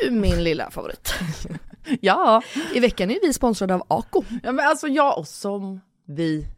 Du min lilla favorit. Ja, I veckan är vi sponsrade av Ako. ja men alltså jag och som vi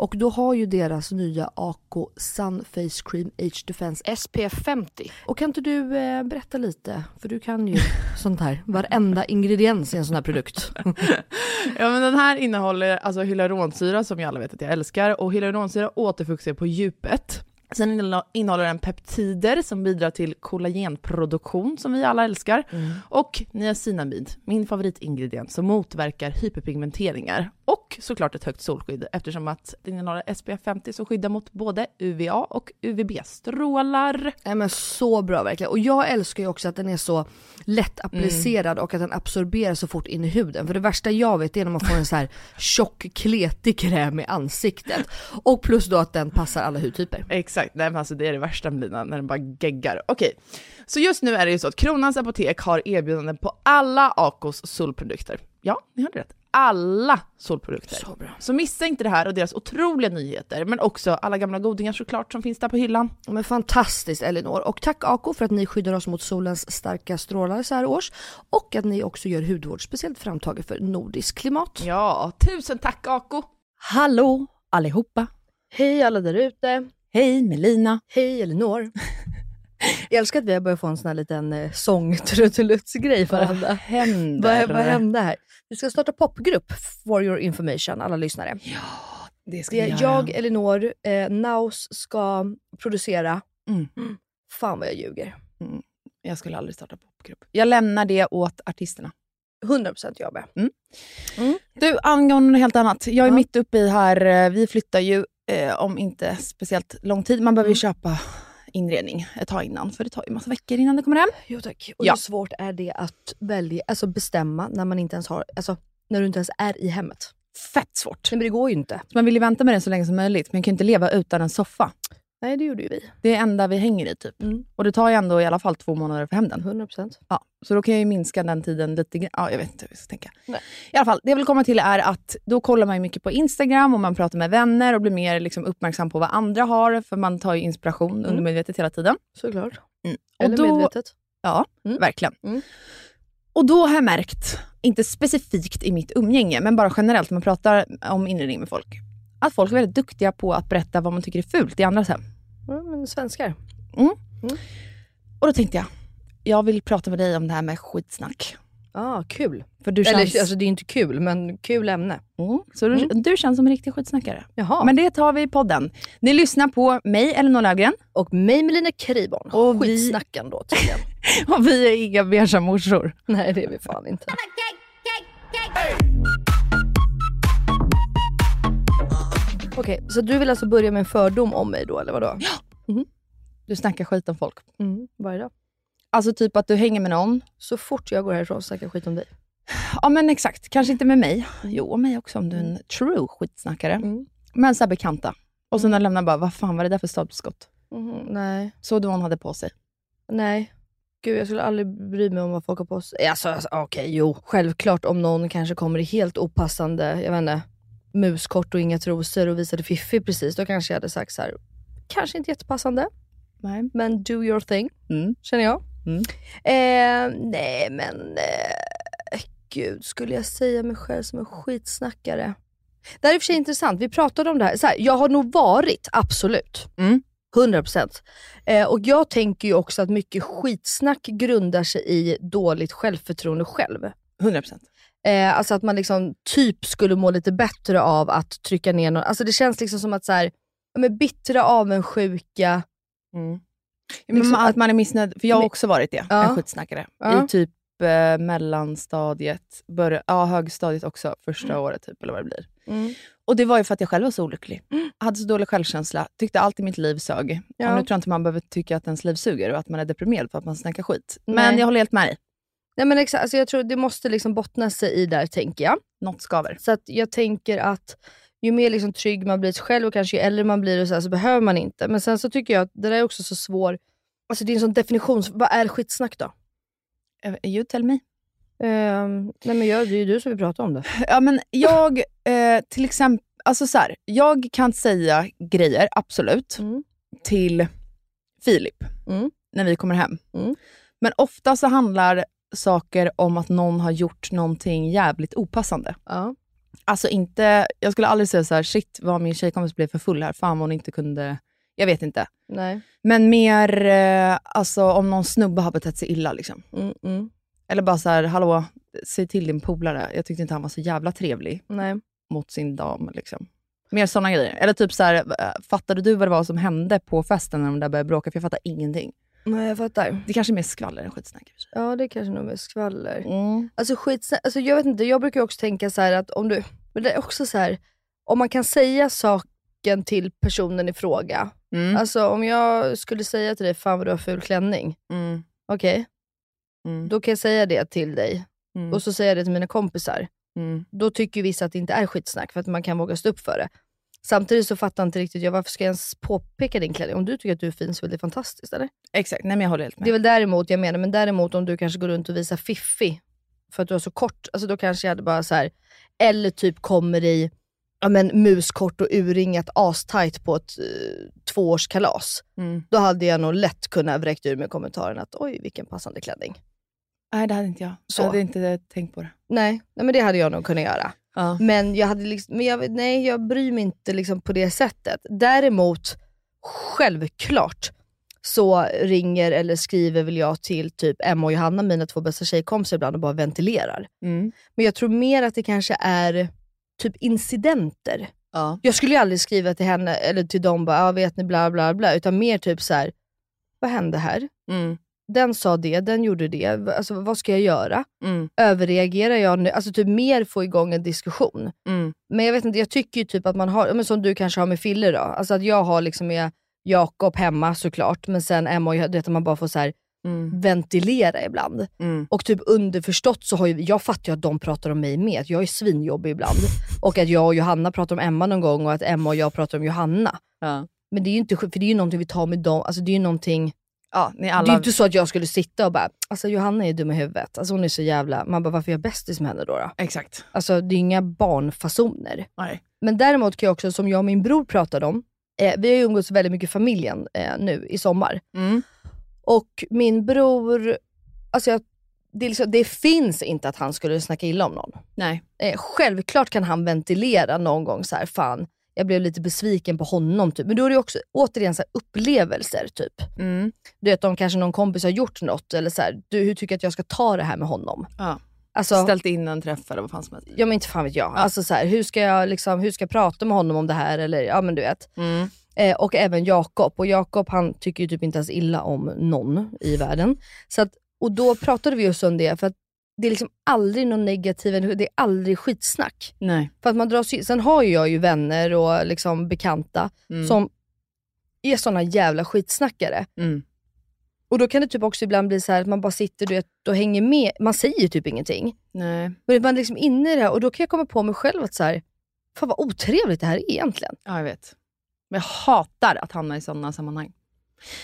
Och då har ju deras nya AK Sun Face Cream Age Defense SPF 50. Och kan inte du eh, berätta lite, för du kan ju sånt här, varenda ingrediens i en sån här produkt. Ja men den här innehåller alltså hyaluronsyra som jag alla vet att jag älskar och hyaluronsyra återfuktar på djupet. Sen innehå- innehåller den peptider som bidrar till kollagenproduktion som vi alla älskar. Och niacinamid, min favoritingrediens som motverkar hyperpigmenteringar. Och såklart ett högt solskydd eftersom att den innehåller SPF 50 som skyddar mot både UVA och UVB-strålar. Nej men så bra verkligen. Och jag älskar ju också att den är så lätt applicerad och att den absorberar så fort in i huden. För det värsta jag vet är när man får en så här tjock kletig kräm i ansiktet. Och plus då att den passar alla hudtyper. Exakt, nej men alltså det är det värsta med Lina, när den bara geggar. Okej, så just nu är det ju så att Kronans Apotek har erbjudanden på alla Acos solprodukter. Ja, ni hörde rätt. Alla solprodukter. Så bra. Så missa inte det här och deras otroliga nyheter, men också alla gamla godingar såklart som finns där på hyllan. Men fantastiskt Elinor. Och tack Ako för att ni skyddar oss mot solens starka strålar så här års. Och att ni också gör hudvård speciellt framtaget för nordisk klimat. Ja, tusen tack Aco! Hallå allihopa! Hej alla där ute. Hej Melina! Hej Elinor. Jag älskar att vi har börjat få en sån här liten eh, sång-trudelutt-grej för varandra. händer? Vad, vad hände här? Vi ska starta popgrupp for your information, alla lyssnare. Det ska vi göra. jag, Elinor, eh, Naus ska producera. Mm. Fan vad jag ljuger. Jag skulle aldrig starta popgrupp. Jag lämnar det åt artisterna. 100% jag med. Du, angående något helt annat. Jag är Ja. mitt uppe i här, eh, vi flyttar ju eh, om inte speciellt lång tid. Man behöver ju Mm. köpa inredning ett tag innan, för det tar ju massa veckor innan det kommer hem. Jo tack. Och Ja. hur svårt är det att välja, alltså bestämma när man inte ens har, alltså när du inte ens är i hemmet? Fett svårt. Nej men det går ju inte. Man vill ju vänta med det så länge som möjligt, men kan ju inte leva utan en soffa. Nej det gjorde ju vi. Det är enda vi hänger i typ. Mm. Och det tar ju ändå i alla fall två månader för hem den. 100%. Ja, så då kan jag ju minska den tiden lite grann. Ja, jag vet inte hur jag ska tänka. Nej. I alla fall, det jag vill komma till är att då kollar man ju mycket på Instagram och man pratar med vänner och blir mer liksom uppmärksam på vad andra har, för man tar ju inspiration undermedvetet hela tiden. Såklart. Mm. Och Eller då, medvetet. Ja, Mm. verkligen. Mm. Och då har jag märkt, inte specifikt i mitt umgänge, men bara generellt när man pratar om inredning med folk, att folk är väldigt duktiga på att berätta vad man tycker är fult i andras hem. Ja, men svenskar. Och då tänkte jag, jag vill prata med dig om det här med skitsnack. Ja, ah, kul. För du känns... Eller alltså det är inte kul, men kul ämne. Mm. Så du, du känns som en riktig skitsnackare. Jaha. Men det tar vi i podden. Ni lyssnar på mig, Elinor Löfgren. Och mig Melina Kriborn. Och vi- Skitsnackaren då tydligen. Och vi är inga beiga morsor. Nej det är vi fan inte. Okej, så du vill alltså börja med en fördom om mig då eller vadå? Du snackar skit om folk. Mm, varje dag. Alltså typ att du hänger med någon. Så fort jag går härifrån så snackar jag skit om dig. Ja men exakt, kanske inte med mig. Jo, mig också om du är en true skitsnackare. Mm. Men så här bekanta. Och sen när jag lämnar bara, vad fan var det där för stolpskott? Mhm, nej, Såg du vad hon hade på sig? nej. Gud jag skulle aldrig bry mig om vad folk har på sig. Alltså, alltså okej, jo. Självklart om någon kanske kommer i helt opassande, jag vet inte, muskort och inga trosor och visade fiffi precis, då kanske jag hade sagt så här. kanske inte jättepassande, Nej. men do your thing. Mm. känner jag. Mm. Eh, nej men, eh, gud, skulle jag säga mig själv som en skitsnackare? Det här är i och för sig intressant, vi pratade om det här. Så här jag har nog varit, absolut. Mm. 100%. Eh, och jag tänker ju också att mycket skitsnack grundar sig i dåligt självförtroende själv. 100%. Eh, alltså att man liksom typ skulle må lite bättre av att trycka ner någon. Alltså det känns liksom som att så här, men bittra avundsjuka, Mm. Liksom men att- man är missnöjd, för jag har också varit det, Ja. en skitsnackare. Ja. I typ eh, mellanstadiet, börja, ja, högstadiet också, första året typ, eller vad det blir. Mm. Och det var ju för att jag själv var så olycklig. Hade så dålig självkänsla, tyckte alltid mitt liv sög. Ja. Och nu tror jag inte man behöver tycka att ens liv suger och att man är deprimerad för att man snackar skit. Nej. Men jag håller helt med dig. Nej men exakt, alltså jag tror det måste liksom bottna sig i där tänker jag. Något skaver. Så att jag tänker att ju mer liksom trygg man blir själv och kanske ju äldre man blir och så, här, så behöver man inte. Men sen så tycker jag att det där är också så svår, alltså det är en sån definition, vad är skitsnack då? Eh, You tell me. Ehm, nej men jag, det är ju du som vill prata om det. Ja, men jag, eh, till exempel, alltså så här, jag kan säga grejer, absolut, Mm. till Filip Mm. när vi kommer hem. Mm. Men ofta så handlar saker om att någon har gjort någonting jävligt opassande. Ja. Alltså inte, jag skulle aldrig säga så här, shit vad min tjejkompis blev för full här, fan vad hon inte kunde, jag vet inte. Nej. Men mer eh, alltså, om någon snubbe har betett sig illa. Liksom. Mm, mm. Eller bara så här, hallå, säg till din polare, jag tyckte inte han var så jävla trevlig Nej. mot sin dam. Liksom. Mer sådana grejer. Eller typ så här, eh, fattade du vad det var som hände på festen när de där började bråka? För jag fattar ingenting. Nej jag fattar. Det kanske är mer skvaller än skitsnack. Ja det är kanske nog med skvaller. Mm. Alltså skitsnack, alltså jag vet inte, jag brukar också tänka så att om du, men det är också så här, om man kan säga saken till personen i fråga. Mm. Alltså om jag skulle säga till dig, fan vad du har ful klänning. Mm. Okej, Mm. då kan jag säga det till dig. Mm. Och så säger jag det till mina kompisar. Mm. Då tycker vissa att det inte är skitsnack för att man kan våga stå upp för det. Samtidigt så fattar jag inte riktigt, jag, varför ska jag ens påpeka din klänning? Om du tycker att du är fin så är väl det fantastiskt eller? Exakt, nej men jag håller helt med. Det är väl däremot jag menar, men däremot om du kanske går runt och visar fiffi för att du har så kort, alltså då kanske jag hade bara så här. eller typ kommer i ja, men, muskort och urringat astajt på ett uh, tvåårskalas. Mm. Då hade jag nog lätt kunnat vräkt ur med kommentaren att oj vilken passande klänning. Nej det hade inte jag. Så. Jag hade inte tänkt på det. Nej, nej men det hade jag nog kunnat göra. Ja. Men jag, hade liksom, men jag, nej, jag bryr mig inte liksom på det sättet. Däremot, självklart, så ringer eller skriver väl jag till typ Emma och Johanna, mina två bästa tjejkompisar ibland och bara ventilerar. Mm. Men jag tror mer att det kanske är typ incidenter. Ja. Jag skulle ju aldrig skriva till henne eller till dem bara, ja vet ni bla bla bla, utan mer typ så här. vad hände här? Mm. Den sa det, den gjorde det, alltså, vad ska jag göra? Mm. Överreagerar jag nu? Alltså typ mer få igång en diskussion. Mm. Men jag vet inte, jag tycker ju typ att man har, men som du kanske har med Fille då. Alltså att jag har liksom med Jakob hemma såklart, men sen Emma och jag, du vet att man bara får så här Mm. ventilera ibland. Mm. Och typ underförstått så har ju, jag fattar ju att de pratar om mig med, att jag är svinjobbig ibland. Och att jag och Johanna pratar om Emma någon gång och att Emma och jag pratar om Johanna. Ja. Men det är ju inte, för det är ju någonting vi tar med dem, alltså det är ju någonting, ja, ni det är alla... inte så att jag skulle sitta och bara, alltså Johanna är dum i huvudet, alltså hon är så jävla, man bara varför är jag bästis med henne då? då? Exakt. Alltså det är inga barnfasoner. Nej. Men däremot kan jag också, som jag och min bror pratade om, eh, vi har ju umgåtts väldigt mycket i familjen eh, nu i sommar. Mm. Och min bror, alltså jag, det, liksom, det finns inte att han skulle snacka illa om någon. Nej. Eh, självklart kan han ventilera någon gång så här, fan, jag blev lite besviken på honom. Typ. Men då är det också återigen så upplevelser. typ. Mm. Du vet om kanske någon kompis har gjort något, eller så här, du, hur tycker jag att jag ska ta det här med honom? Ja. Alltså, Ställt in en träff eller vad fan som helst. Ja men inte fan vet jag. Alltså så här, hur, ska jag liksom, hur ska jag prata med honom om det här? Eller, ja men du vet. Mm. Eh, och även Jakob. Och Jakob han tycker ju typ inte ens illa om någon i världen. Så att, och då pratade vi just om det, för att det är liksom aldrig någon negativ, det är aldrig skitsnack. Nej. För att man dras ju, sen har ju jag ju vänner och liksom bekanta Mm. som är såna jävla skitsnackare. Mm. Och då kan det typ också ibland bli så här att man bara sitter du vet, och hänger med, man säger typ ingenting. Nej. Men man är liksom inne i det här och då kan jag komma på mig själv att så här, fan vad otrevligt det här är egentligen. Ja, jag vet. Men jag hatar att hamna i sådana sammanhang.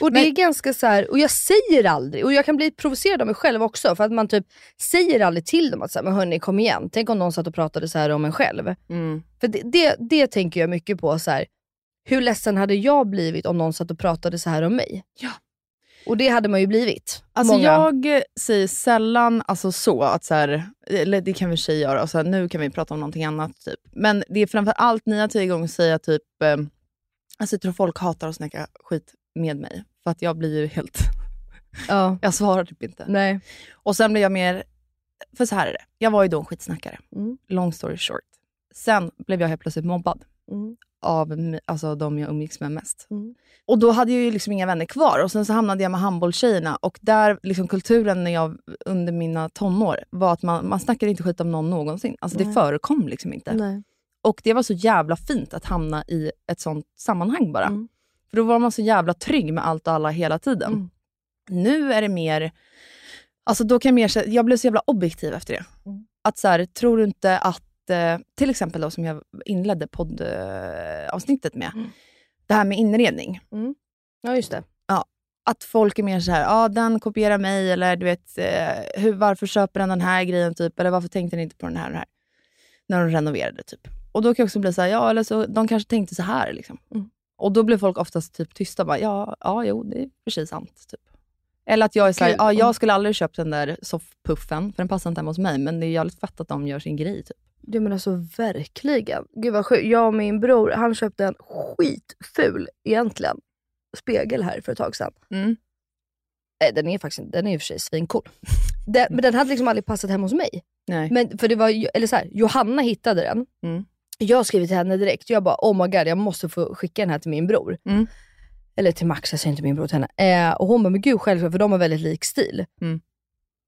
Och det Men- är ganska så här, och jag säger aldrig, och jag kan bli provocerad av mig själv också, för att man typ säger aldrig till dem att så här, men hörni kom igen, tänk om någon satt och pratade så här om en själv. Mm. För det, det, det tänker jag mycket på, så här, hur ledsen hade jag blivit om någon satt och pratade så här om mig? Ja. Och det hade man ju blivit. Alltså Många. jag säger sällan alltså så, att så här, eller det kan vi tjejer göra, och så här, nu kan vi prata om någonting annat. Typ. Men det är framför allt av tio gånger säga typ, eh, alltså jag tror folk hatar att snacka skit med mig. För att jag blir ju helt, Ja. jag svarar typ inte. Nej. Och sen blir jag mer, för så här är det, jag var ju då en skitsnackare. Mm. Long story short. Sen blev jag helt plötsligt mobbad Mm. av alltså, de jag umgicks med mest. Mm. Och då hade jag ju liksom inga vänner kvar och sen så hamnade jag med handbollstjejerna och där, liksom kulturen när jag, under mina tonår var att man, man snackade inte skit om någon någonsin. Alltså det förekom liksom inte. Nej. Och det var så jävla fint att hamna i ett sånt sammanhang bara. Mm. För då var man så jävla trygg med allt och alla hela tiden. Mm. Nu är det mer, alltså då kan jag mer, jag blev så jävla objektiv efter det. Mm. Att så här, tror du inte att, eh, till exempel då som jag inledde poddavsnittet med, Mm. det här med inredning. Ja just det. Att folk är mer så här, ja ah, den kopierar mig, eller du vet, eh, hur, varför köper den den här grejen, typ, eller varför tänkte den inte på den här och den här? När de renoverade, typ. Och då kan jag också bli så här, ja, eller så, de kanske tänkte så här. Liksom. Mm. Och då blir folk oftast typ tysta, bara, ja, ja, jo, det är precis sant. Typ. Eller att jag är så här, Gud, ja, jag skulle aldrig köpt den där soffpuffen, för den passar inte hemma hos mig, men det är jävligt fett att de gör sin grej. Typ. Ja men alltså verkligen. Gud vad sjukt. Jag och min bror, han köpte en skitful egentligen spegel här för ett tag sedan. Mm. Nej, den är faktiskt den är i och för sig svincool. Den, men den hade liksom aldrig passat hemma hos mig. Nej. Men för det var, eller så här, Johanna hittade den. Mm. Jag skrev till henne direkt. Jag bara, oh my god jag måste få skicka den här till min bror. Mm. Eller till Max, jag säger inte min bror till henne. Eh, och hon bara, men gud självklart för de har väldigt lik stil. Mm.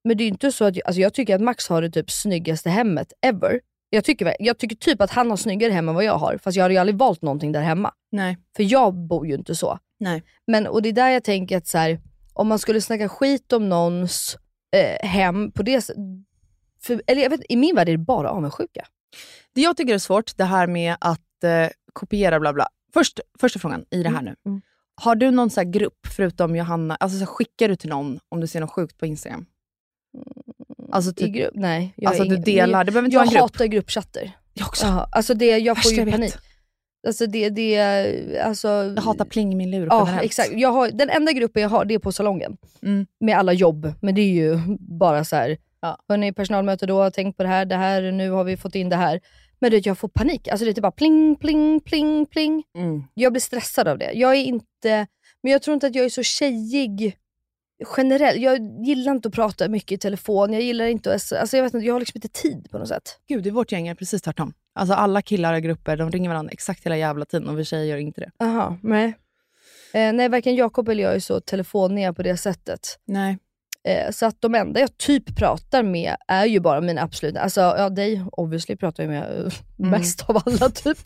Men det är ju inte så att, alltså jag tycker att Max har det typ snyggaste hemmet ever. Jag tycker, jag tycker typ att han har snyggare hem än vad jag har. Fast jag hade ju aldrig valt någonting där hemma. Nej. För jag bor ju inte så. Nej. Men, och det är där jag tänker att så här, om man skulle snacka skit om någons eh, hem på det. För, eller jag vet, I min värld är det bara avundsjuka. Det jag tycker är svårt, det här med att eh, kopiera bla bla. Först, första frågan i det här nu. mm. Har du någon så grupp, förutom Johanna, alltså så skickar du till någon om du ser något sjukt på Instagram? Alltså I typ, grupp? Nej. Jag alltså du ingen- delar, det behöver inte Jag vara en grupp. hatar gruppchatter. Jag också. Jaha, alltså det, jag Värsta får ju jag vet. panik. Alltså det, det, alltså... Jag hatar pling i min lur Ja generellt. exakt. Jag har, den enda gruppen jag har det är på salongen. Mm. Med alla jobb. Men det är ju bara så här. Ja. Hörni, personalmöte då, tänk på det här, det här, nu har vi fått in det här. Men det, jag får panik. Alltså det är bara pling, pling, pling, pling. Mm. Jag blir stressad av det. Jag är inte, men jag tror inte att jag är så tjejig generellt. Jag gillar inte att prata mycket i telefon. Jag gillar inte att, alltså jag vet inte, jag har liksom inte tid på något sätt. Gud, i vårt gäng är precis tvärtom. Alltså alla killar i grupper, de ringer varandra exakt hela jävla tiden och vi tjejer gör inte det. Jaha, nej. Eh, nej, varken Jakob eller jag är så telefoniga på det sättet. Nej. Eh, så att de enda jag typ pratar med är ju bara mina absoluta, alltså ja dig obviously pratar jag med eh, Mm. mest av alla typ.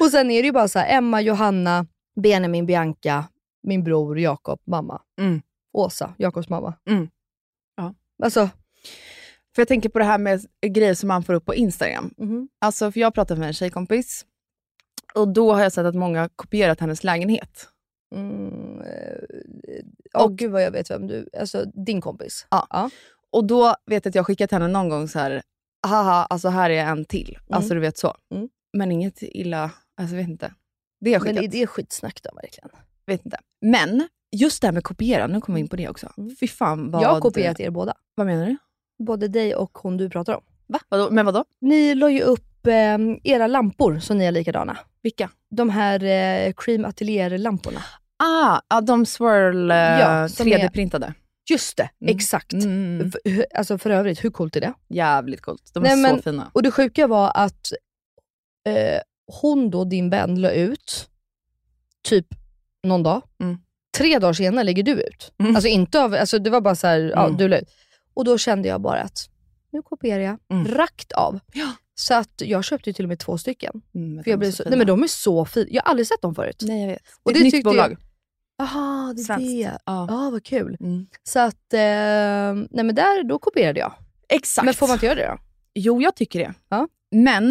och sen är det ju bara så här, Emma, Johanna, Benjamin, Bianca, min bror Jakob, mamma. Mm. Åsa, Jakobs mamma. Mm. Ja. Alltså, För jag tänker på det här med grejer som man får upp på Instagram. mhm. Alltså, för jag pratade med en tjejkompis och då har jag sett att många kopierat hennes lägenhet. Mm, eh, Åh Och- gud vad jag vet vem du, alltså din kompis. Ja. Ja. Och då vet jag att jag skickat henne någon gång så här, haha, alltså här är en till. Alltså du vet så. Mm. Men inget illa, alltså jag vet inte. Det har jag Men skickat. är det skitsnack då verkligen? Vet inte. Men just det här med kopiera, nu kommer vi in på det också. Mm. Fy fan vad... Jag har kopierat er båda. Vad menar du? Både dig och hon du pratar om. Va? Vadå? Men vadå? Ni la ju upp eh, era lampor så ni är likadana. Vilka? De här eh, Cream Atelier-lamporna. Ah, ja, de swirl eh, Ja, som 3D-printade. Just det, Mm. exakt. Mm. F- hur- Alltså för övrigt, hur coolt är det? Jävligt coolt. De Nej, är så men- fina. Och det sjuka var att eh, hon då, din vän, la ut typ någon dag. Mm. Tre dagar senare lägger du ut. Mm. Alltså inte av, alltså det var bara så här, ja, Mm. du la ut. Och då kände jag bara att nu kopierar jag Mm. rakt av. Ja. Så att jag köpte till och med två stycken. Mm, För jag blev så, fina. nej men de är så fina. Jag har aldrig sett dem förut. Nej, jag vet. Och det är ett nytt tyckte jag- bolag. Jaha, det är Svenskt. det. Ja. Ja, vad kul. Mm. Så att, eh, nej men där, då kopierade jag. Exakt. Men får man inte göra det då? Jo, jag tycker det. Ja. Men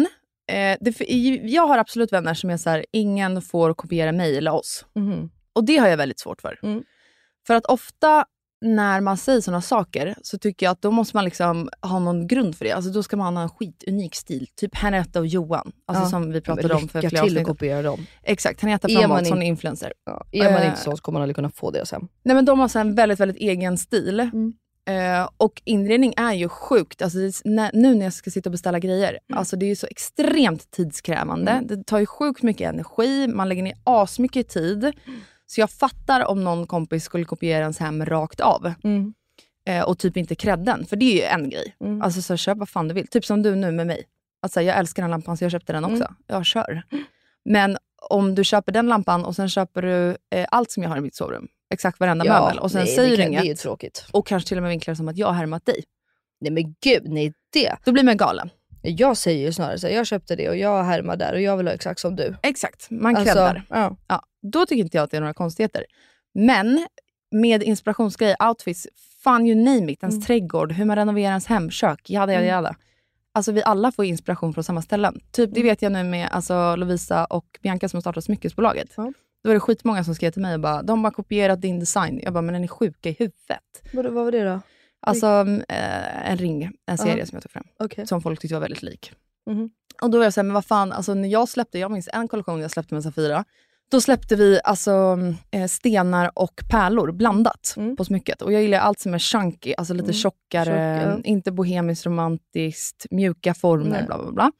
eh, det, jag har absolut vänner som är så här, ingen får kopiera mig eller oss. Mhm. Och det har jag väldigt svårt för. Mm. För att ofta när man säger sådana saker så tycker jag att då måste man liksom ha någon grund för det. Alltså då ska man ha en skitunik stil. Typ Henrietta och Johan, alltså Ja. som vi pratade om för flera till att avsnitt. kopiera dem. Exakt, Henrietta framåt som influencer. Ja, är man Eh. inte så så kommer man aldrig kunna få deras hem. Nej men de har så en väldigt, väldigt egen stil. Mm. Eh, och inredning är ju sjukt. Alltså, det är- när, nu när jag ska sitta och beställa grejer, alltså det är ju så extremt tidskrävande. Mm. Det tar ju sjukt mycket energi, man lägger ner asmycket tid. Så jag fattar om någon kompis skulle kopiera ens hem rakt av. Mm. Eh, och typ inte credden, för det är ju en grej. Mm. Alltså så köp vad fan du vill. Typ som du nu med mig. Alltså, jag älskar den lampan så jag köpte den också. Mm. Jag kör. Men om du köper den lampan och sen köper du eh, allt som jag har i mitt sovrum, exakt varenda möbel, och sen nej, säger du kan, det är inget tråkigt. och kanske till och med vinklar som att jag har härmat dig. Nej men gud, nej det. Då blir man galen. Jag säger ju snarare så här, jag köpte det och jag härmar där och jag vill ha exakt som du. Exakt, man Alltså, creddar. ja. Ja, då tycker inte jag att det är några konstigheter. Men med inspirationsgrejer, outfits, fan you name it, ens Mm. trädgård, hur man renoverar ens hem, kök, jada jada Mm. jada. Alltså vi alla får inspiration från samma ställen. Typ, det Mm. vet jag nu med alltså, Lovisa och Bianca som har startat smyckesbolaget. Ja. Då var det skitmånga som skrev till mig och bara, de har kopierat din design. Jag bara, men är sjuka i huvudet. Vad, vad var det då? Alltså eh, en ring, en serie Ja. som jag tog fram. Okej. Som folk tyckte var väldigt lik. Mhm. Och då var jag såhär, men vad fan, alltså, när jag släppte, jag minns en kollektion jag släppte med Safira. Då släppte vi alltså, eh, stenar och pärlor blandat Mm. på smycket. Och jag gillar allt som är chunky, alltså lite Mm. tjockare, Tjock, ja. inte bohemiskt romantiskt, mjuka former, Nej. bla bla bla.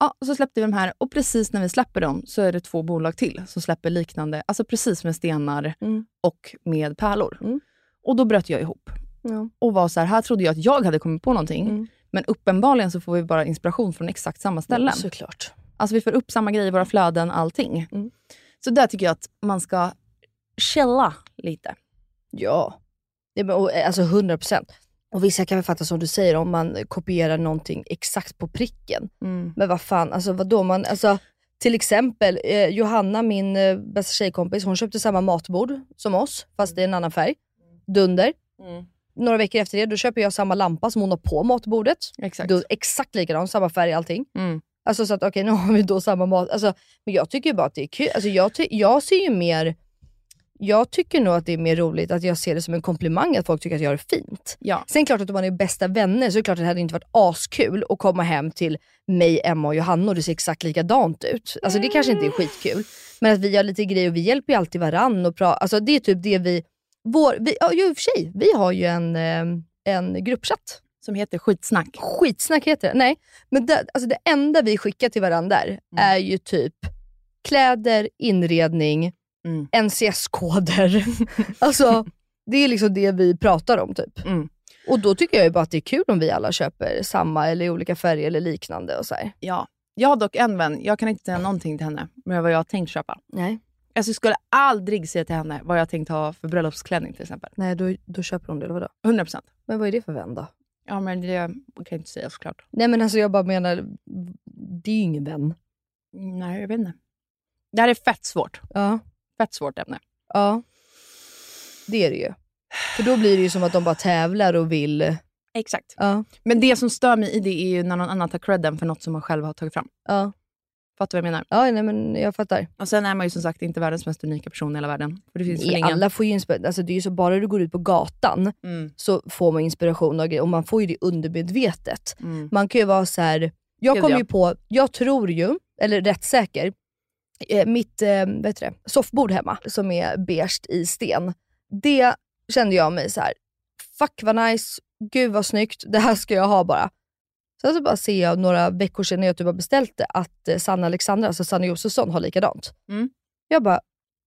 Ja, och så släppte vi de här och precis när vi släpper dem så är det två bolag till som släpper liknande, alltså precis med stenar Mm. och med pärlor. Mm. Och då bröt jag ihop Ja. och var så här, här trodde jag att jag hade kommit på någonting. Mm. Men uppenbarligen så får vi bara inspiration från exakt samma ställen. Såklart. Alltså vi får upp samma grejer i våra flöden, allting. Mm. Så där tycker jag att man ska källa lite. Ja. ja men, och, eh, alltså 100 procent. Och vissa kan väl fatta som du säger om man kopierar någonting exakt på pricken. Men vad fan, alltså vadå? Man, alltså, till exempel eh, Johanna, min eh, bästa tjejkompis, hon köpte samma matbord som oss, fast det är en annan färg. Dunder. Några veckor efter det, då köper jag samma lampa som hon har på matbordet. Exakt. Då, exakt likadan, samma färg allting. Mm. Alltså så att okej, nu har vi då samma mat. Alltså, men jag tycker bara att det är kul. Alltså, jag, jag ser ju mer, jag tycker nog att det är mer roligt att jag ser det som en komplimang att folk tycker att jag det fint. Ja. Sen klart att om man är bästa vänner så är det klart att det hade inte varit askul att komma hem till mig, Emma och Johanna och det ser exakt likadant ut. Alltså det kanske inte är skitkul. Men att vi har lite grejer och vi hjälper ju alltid varann och pra- alltså det är typ det vi, vår, vi ja, i och för sig, vi har ju en, eh, en gruppchatt. Som heter skitsnack. Skitsnack heter det. Nej, men det, alltså det enda vi skickar till varandra där är ju typ kläder, inredning, Mm. NCS-koder. alltså det är liksom det vi pratar om typ. Mm. Och då tycker jag ju bara att det är kul om vi alla köper samma eller i olika färger eller liknande. och så här. Ja. Jag har dock en vän, jag kan inte säga någonting till henne med vad jag har tänkt köpa. Nej. Alltså jag skulle aldrig säga till henne vad jag tänkt ha för bröllopsklänning till exempel. Nej, då, då köper hon det, eller vadå? 100%. Men vad är det för vän då? Ja men det kan jag inte säga såklart. Nej men alltså jag bara menar, det är ju ingen vän. Nej jag vet inte. Det här är fett svårt. Ja. Fett svårt ämne. Ja. Det är det ju. För då blir det ju som att de bara tävlar och vill... Exakt. Ja. Men det som stör mig i det är ju när någon annan tar credden för något som man själv har tagit fram. Ja. Fattar du vad jag menar? Ja, nej men jag fattar. Och sen är man ju som sagt inte världens mest unika person i hela världen. För det finns väl ingen... alla får ju inspiration. Alltså det är ju så bara du går ut på gatan Mm. så får man inspiration grejer och man får ju det undermedvetet. Mm. Man kan ju vara så här. jag Gud, kom ja. ju på, jag tror ju, eller rätt säker, eh, mitt eh, vad heter det, soffbord hemma som är beige i sten. Det kände jag mig så här. fuck vad nice, gud vad snyggt, det här ska jag ha bara. Sen så bara ser jag några veckor sedan när jag typ har beställt det, att eh, Sanna Alexandra, alltså Sanna Josefsson, har likadant. Mm. Jag bara,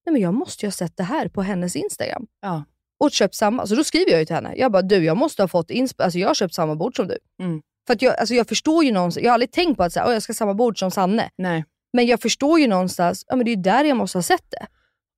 nej men jag måste ju ha sett det här på hennes Instagram. Ja. Och köpt samma. Så då skriver jag ju till henne. Jag bara, du jag måste ha fått insp- alltså jag har köpt samma bord som du. Mm. För att jag, alltså jag förstår ju någonstans, jag har aldrig tänkt på att så här, "Åh, jag ska ha samma bord som Sanne. Nej. Men jag förstår ju någonstans, ja men det är ju där jag måste ha sett det.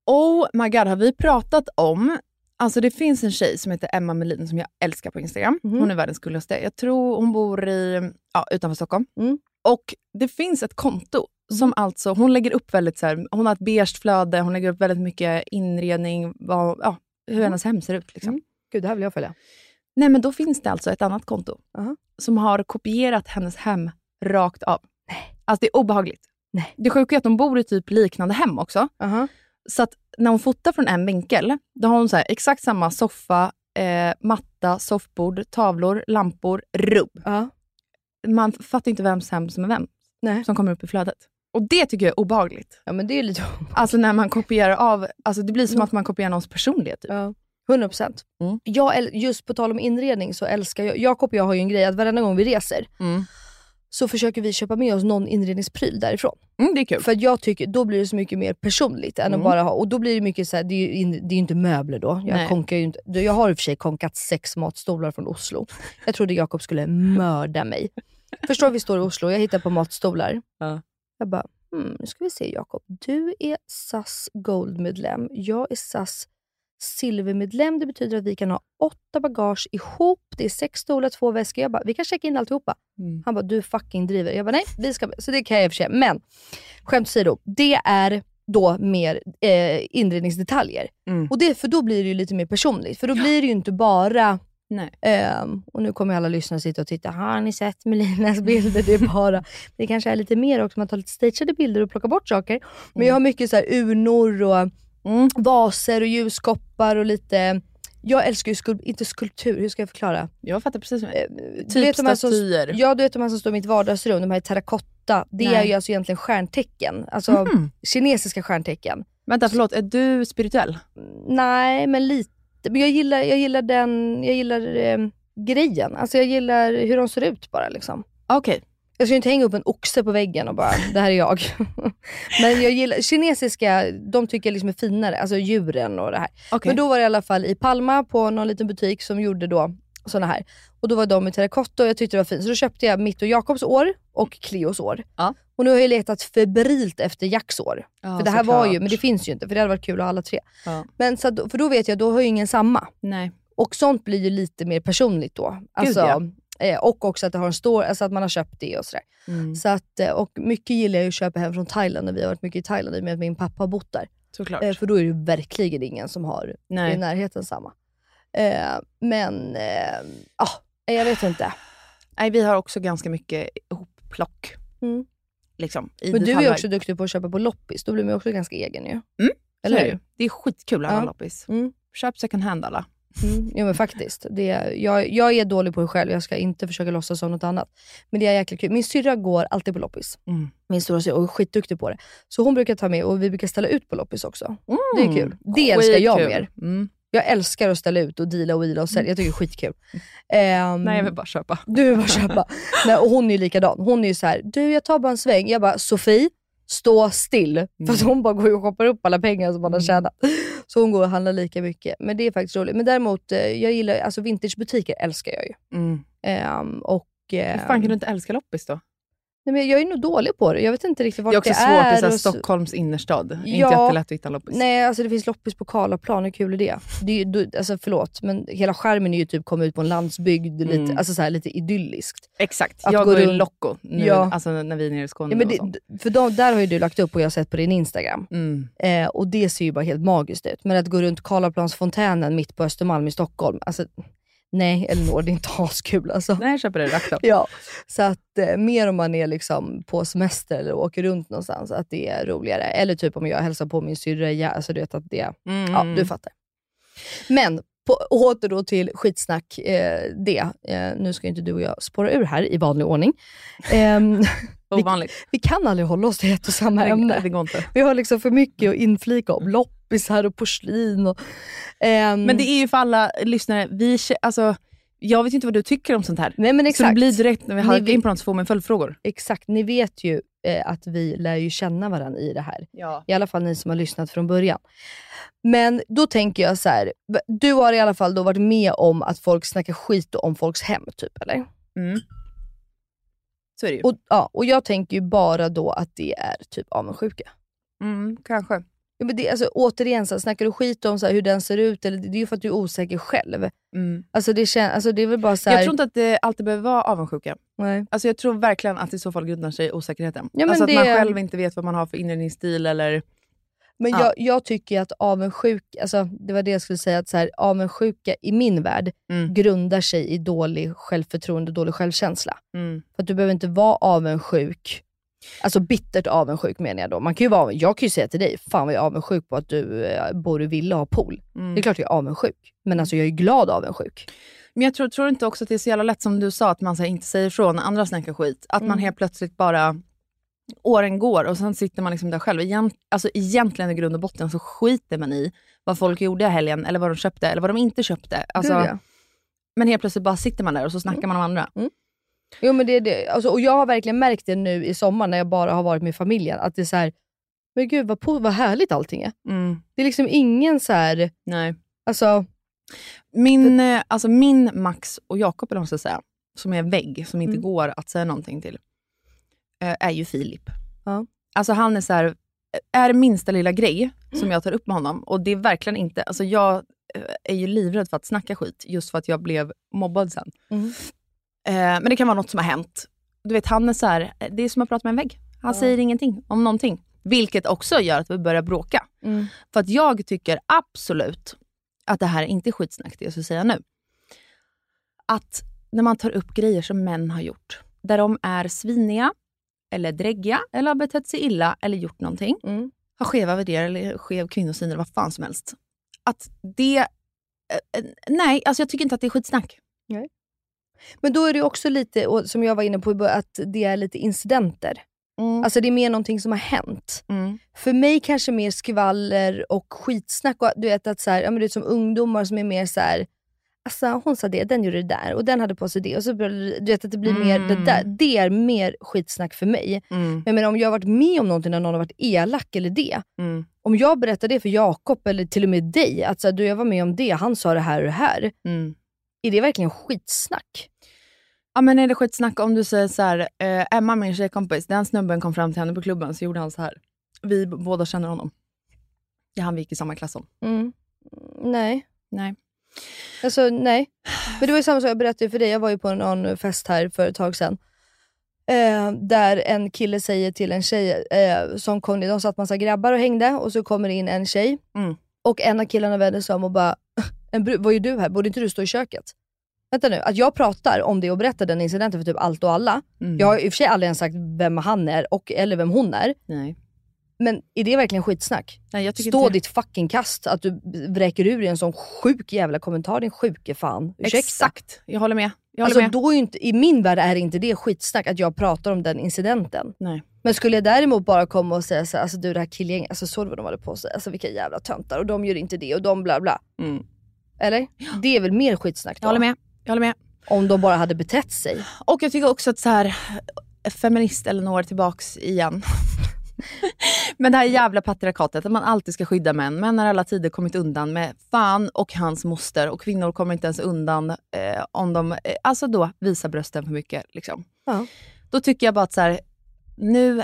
Oh my god, har vi pratat om... Alltså det finns en tjej som heter Emma Melin som jag älskar på Instagram. Mhm. Hon är världens gulligaste. Jag tror hon bor i, ja, utanför Stockholm. Mm. Och det finns ett konto som alltså, hon lägger upp väldigt så här, hon har ett beige flöde, hon lägger upp väldigt mycket inredning, vad, ja, hur hennes hem ser ut. Liksom. Mm. Gud, det här vill jag följa. Nej men då finns det alltså ett annat konto Aha. som har kopierat hennes hem rakt av. Alltså det är obehagligt. Nej. Det sjuka är att de bor i typ liknande hem också. Aha. Så att när hon fotar från en vinkel, då har hon så här, exakt samma soffa, eh, matta, soffbord, tavlor, lampor, rubb. Ja. Man fattar inte vems hem som är vem Nej. som kommer upp i flödet. Och det tycker jag är obehagligt. ja men det är lite Alltså när man kopierar av, alltså det blir som att man kopierar någons personlighet. Typ. Ja, 100 procent. Mm. Jag, just på tal om inredning så älskar jag, Jakob och jag har ju en grej att varenda gång vi reser Mm. Så försöker vi köpa med oss någon inredningspryl därifrån. Mm, det är kul. För jag tycker då blir det så mycket mer personligt än Mm. att bara ha, och då blir det mycket så här, det är ju in, det är inte möbler då. Jag, Nej. konkar inte, jag har i och för sig konkat sex matstolar från Oslo. Jag trodde Jakob skulle mörda mig. Förstår vi står i Oslo, jag hittar på matstolar. Ja. Jag bara, hmm, nu ska vi se Jakob. Du är SAS Gold-medlem, jag är SAS Silvermedlem. Det betyder att vi kan ha åtta bagage ihop. Det är sex stolar, två väskor. Jag bara, vi kan checka in alltihopa. Mm. Han bara, du fucking driver. Jag bara, nej, vi ska Så det kan jag i och för sig. Men, skämt åsido, det är då mer eh, inredningsdetaljer. Mm. Och det, för då blir det ju lite mer personligt. För då blir det ju inte bara. Ehm, och nu kommer alla lyssnare sitta och titta. Har ni sett Melinas bilder? Det är bara... Det kanske är lite mer också. Man tar lite stageade bilder och plockar bort saker. Men jag har mycket så här urnor och Mm. vaser och ljuskoppar och lite... Jag älskar ju skul- inte skulptur, hur ska jag förklara? Jag fattar precis. Eh, typ här som- statyer. Ja, du vet de här som står i mitt vardagsrum, de här i terrakotta. Det Nej. är ju alltså egentligen stjärntecken. Alltså Mhm. kinesiska stjärntecken. Vänta, förlåt. Är du spirituell? Nej, men lite. Men jag gillar, jag gillar den, jag gillar eh, grejen. Alltså jag gillar hur de ser ut bara liksom. Okej. Jag ska ju inte hänga upp en oxe på väggen och bara, det här är jag. Men jag gillar, kinesiska, de tycker jag liksom är finare. Alltså djuren och det här. Okej. Men då var det i alla fall i Palma på någon liten butik som gjorde då såna här. Och då var de i terrakotta och jag tyckte det var fint. Så då köpte jag mitt och Jakobs år och Cleos år. Ja. Och nu har jag letat febrilt efter Jacks år. Ja, för det här var ju, såklart. men det finns ju inte. För det hade varit kul att ha alla tre. Ja. Men så att, för då vet jag, då har ju ingen samma. Nej. Och sånt blir ju lite mer personligt då. Alltså, ja. Eh, och också att det har en store, alltså att man har köpt det och sådär. Mm. Så att, eh, och mycket gillar jag ju att köpa hem från Thailand när vi har varit mycket i Thailand i och med att min pappa har bott där. Eh, för då är det ju verkligen ingen som har Nej. i närheten samma. Eh, men, eh, ah, jag vet inte. Nej, vi har också ganska mycket ihopplock. Mm. Liksom, Men du är detaljer. också duktig på att köpa på loppis. Då blir man ju också ganska egen ju. Så Eller hur? det ju. Är skitkul att Ja. handla loppis. Mm. Köp second hand alla. Mm. Jo men faktiskt. Det, jag, jag är dålig på det själv, jag ska inte försöka låtsas som något annat. Men det är jäkla kul. Min syrra går alltid på loppis. Mm. Min stora syrra och är skitduktig på det. Så hon brukar ta med och vi brukar ställa ut på loppis också. Det är kul. Det älskar jag Skitkul. mer. Mm. Jag älskar att ställa ut och deala och wheela och sälja. Jag tycker det är skitkul. Ehm, Nej, jag vill bara köpa. Du vill bara köpa. Nej, och hon är ju likadan. Hon är ju så här, du jag tar bara en sväng. Jag bara, Sofie, stå still. För att hon bara går och shoppar upp alla pengar som man har tjänat. Så hon går och handlar lika mycket. Men det är faktiskt roligt. Men däremot, eh, jag gillar, alltså vintagebutiker älskar jag ju. Mm. Ehm, och, Hur ehm, fan kan du inte älska loppis då? Nej, men jag är nog dålig på det. Jag vet inte riktigt vart Det är också det svårt är. i så här och så- Stockholms innerstad. Är Ja. inte jättelätt att hitta loppis. Nej, alltså det finns loppis på Karlaplan. Hur kul är det? det är, du, alltså förlåt, men hela skärmen är ju typ komma ut på en landsbygd, lite, Mm. alltså så här, lite idylliskt. Exakt. Att jag gå går i runt- Locco nu, Ja. alltså när vi är nere i Skåne Ja, men det, för de, där har ju du lagt upp och jag har sett på din Instagram. Mm. Eh, och det ser ju bara helt magiskt ut. Men att gå runt Karlaplansfontänen mitt på Östermalm i Stockholm, alltså nej Elinor, det är inte askul alltså. Nej, jag köper det rakt. Ja, så att eh, mer om man är liksom på semester eller åker runt någonstans, att det är roligare. Eller typ om jag hälsar på min syrra, ja, alltså du vet att det, Mm. ja du fattar. Men på, åter då till skitsnack, eh, det. Eh, nu ska inte du och jag spåra ur här i vanlig ordning. Ehm, Ovanligt. vi kan aldrig hålla oss till ett och samma ämne. det går inte. Vi har liksom för mycket att inflika om. Loppisar och porslin. Och, ehm, Men det är ju för alla lyssnare, vi, alltså, jag vet inte vad du tycker om sånt här. Nej men Så det exakt. blir direkt när vi halkar in på något så får man följdfrågor. Exakt, ni vet ju eh, att vi lär ju känna varandra i det här. Ja. I alla fall ni som har lyssnat från början. Men då tänker jag så här. du har i alla fall då varit med om att folk snackar skit om folks hem, typ eller? Mm. Så är det ju. Och, ja, och jag tänker ju bara då att det är typ avundsjuka. Mm, kanske. Ja, men det, alltså, återigen, så här, snackar du skit om så här, hur den ser ut, eller, det är ju för att du är osäker själv. Mm. Alltså det, kän, alltså, det är väl bara så här, Jag tror inte att det alltid behöver vara avundsjuka. nej. Alltså jag tror verkligen att i så fall grundar sig i osäkerheten. Ja, men alltså att man det- själv inte vet vad man har för inredningsstil eller... Men Ja. jag, jag tycker att avundsjuk, alltså, det var det jag skulle säga, att så här, avundsjuka i min värld Mm. grundar sig i dålig självförtroende, dålig självkänsla. Mm. För att du behöver inte vara avundsjuk. Alltså bittert avundsjuk menar jag då. Man kan ju vara, jag kan ju säga till dig, fan vad jag är avundsjuk på att du eh, bor i villa och har pool. Mm. Det är klart jag är avundsjuk. Men alltså jag är glad avundsjuk. Men jag tror, tror inte också att det är så jävla lätt som du sa, att man här, inte säger ifrån när andra snackar skit. Att man Mm. helt plötsligt bara... Åren går och sen sitter man liksom där själv. Egent, alltså egentligen i grund och botten så skiter man i vad folk gjorde i helgen, eller vad de köpte, eller vad de inte köpte. Alltså. Men helt plötsligt bara sitter man där och så snackar man om andra. Jo men det är det. Alltså, och jag har verkligen märkt det nu i sommar när jag bara har varit med familjen. Att det är så här, men gud vad, po- vad härligt allting är. Mm. Det är liksom ingen så här, Nej. alltså, Min, eh, alltså min Max och Jakob, eller vad säga, som är vägg, som inte Mm. går att säga någonting till, eh, är ju Filip. Ja. Alltså han är så här, är det minsta lilla grej som jag tar upp med honom, och det är verkligen inte, alltså jag eh, är ju livrädd för att snacka skit, just för att jag blev mobbad sen. Mm. Eh, men det kan vara något som har hänt. Du vet, han är så här, det är som att prata med en vägg. Han säger ingenting om någonting. Vilket också gör att vi börjar bråka. mm. För att jag tycker absolut att det här inte är skitsnack, det jag ska säga nu. Att när man tar upp grejer som män har gjort, där de är sviniga, eller dräggiga, eller har betett sig illa, eller gjort någonting, Mm. har skeva värderingar, eller skev kvinnosyn, eller vad fan som helst. Att det... eh, eh, nej, alltså jag tycker inte att det är skitsnack. Men då är det också lite, som jag var inne på att det är lite incidenter. Mm. Alltså det är mer någonting som har hänt. Mm. För mig kanske mer skvaller och skitsnack. Och, du vet att så här, ja, men det är som ungdomar som är mer så här. Alltså hon sa det, den gjorde det där och den hade på sig det. Och så, du vet att det blir mer, det, där, det är mer skitsnack för mig. Mm. Men, men om jag har varit med om någonting när någon har varit elak eller det. Mm. Om jag berättar det för Jakob eller till och med dig, att så här, du jag var med om det, han sa det här och det här. Mm. Är det verkligen skitsnack? Ja men är det skitsnack om du säger så här, eh, Emma min tjejkompis, den snubben kom fram till henne på klubben så gjorde han så här. Vi båda känner honom. Det är han vi gick i samma klass som. Mm. Nej. Nej. Alltså nej. Men det var ju samma sak jag berättade för dig. Jag var ju på någon fest här för ett tag sedan. Eh, där en kille säger till en tjej, eh, som kom de satt massa grabbar och hängde och så kommer det in en tjej. Mm. Och en av killarna vänder sig om och bara, en vad är du här? Borde inte du stå i köket? Vänta nu, att jag pratar om det och berättar den incidenten för typ allt och alla. Mm. Jag har i och för sig aldrig ens sagt vem han är och, eller vem hon är. Nej. Men är det verkligen skitsnack? Nej Stå inte ditt fucking kast att du vräker ur dig en sån sjuk jävla kommentar din sjuke fan. Ursäkta. Exakt, jag håller med. Jag håller Alltså, med. då ju inte, I min värld är inte det skitsnack att jag pratar om den incidenten. Nej. Men skulle jag däremot bara komma och säga så här, alltså du det här killgänget, alltså såg du vad de hade på sig? Alltså vilka jävla töntar och de gör inte det och de bla bla. Mm. Eller? Det är väl mer skitsnack då? Jag håller med. Jag håller med. Om de bara hade betett sig. Och jag tycker också att så här, feminist Elinor tillbaks igen. Men det här jävla patriarkatet, att man alltid ska skydda män. Män har alla tider kommit undan med fan och hans moster och kvinnor kommer inte ens undan eh, om de eh, alltså då visar brösten för mycket. Liksom. Ja. Då tycker jag bara att så här, nu,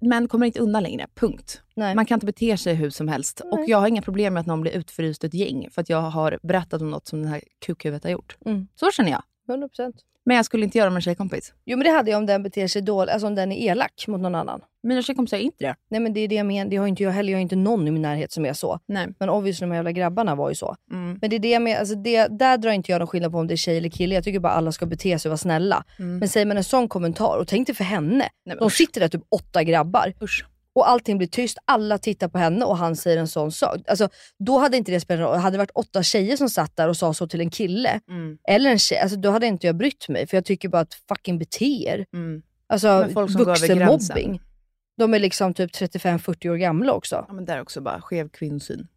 män kommer inte undan längre, punkt. Nej. Man kan inte bete sig hur som helst. Och jag har inga problem med att någon blir utfryst ett gäng för att jag har berättat om något som den här kukhuvudet har gjort. Mm. Så känner jag. 100%. Men jag skulle inte göra det med en tjejkompis. Jo men det hade jag om den beter sig dåligt, alltså om den är elak mot någon annan. Mina tjejkompisar är inte det. Nej men det är det jag menar, det har inte jag heller, jag har inte någon i min närhet som är så. Nej. Men obviously de här jävla grabbarna var ju så. Mm. Men det är det jag menar, alltså det, där drar inte jag någon skillnad på om det är tjej eller kille. Jag tycker bara alla ska bete sig och vara snälla. Mm. Men säger man en sån kommentar, och tänk dig för henne. Nej, men De usch. sitter där typ åtta grabbar Usch. Och allting blir tyst, alla tittar på henne och han säger en sån sak. Alltså, då hade inte det spelat någon roll. Hade det varit åtta tjejer som satt där och sa så till en kille, Mm. eller en tjej, alltså, då hade inte jag brytt mig. För jag tycker bara att fucking bete er. Mm. Alltså Men folk som går över vuxenmobbing. De är liksom typ 35-40 år gamla också. Ja, men där är också bara skev kvinnosyn.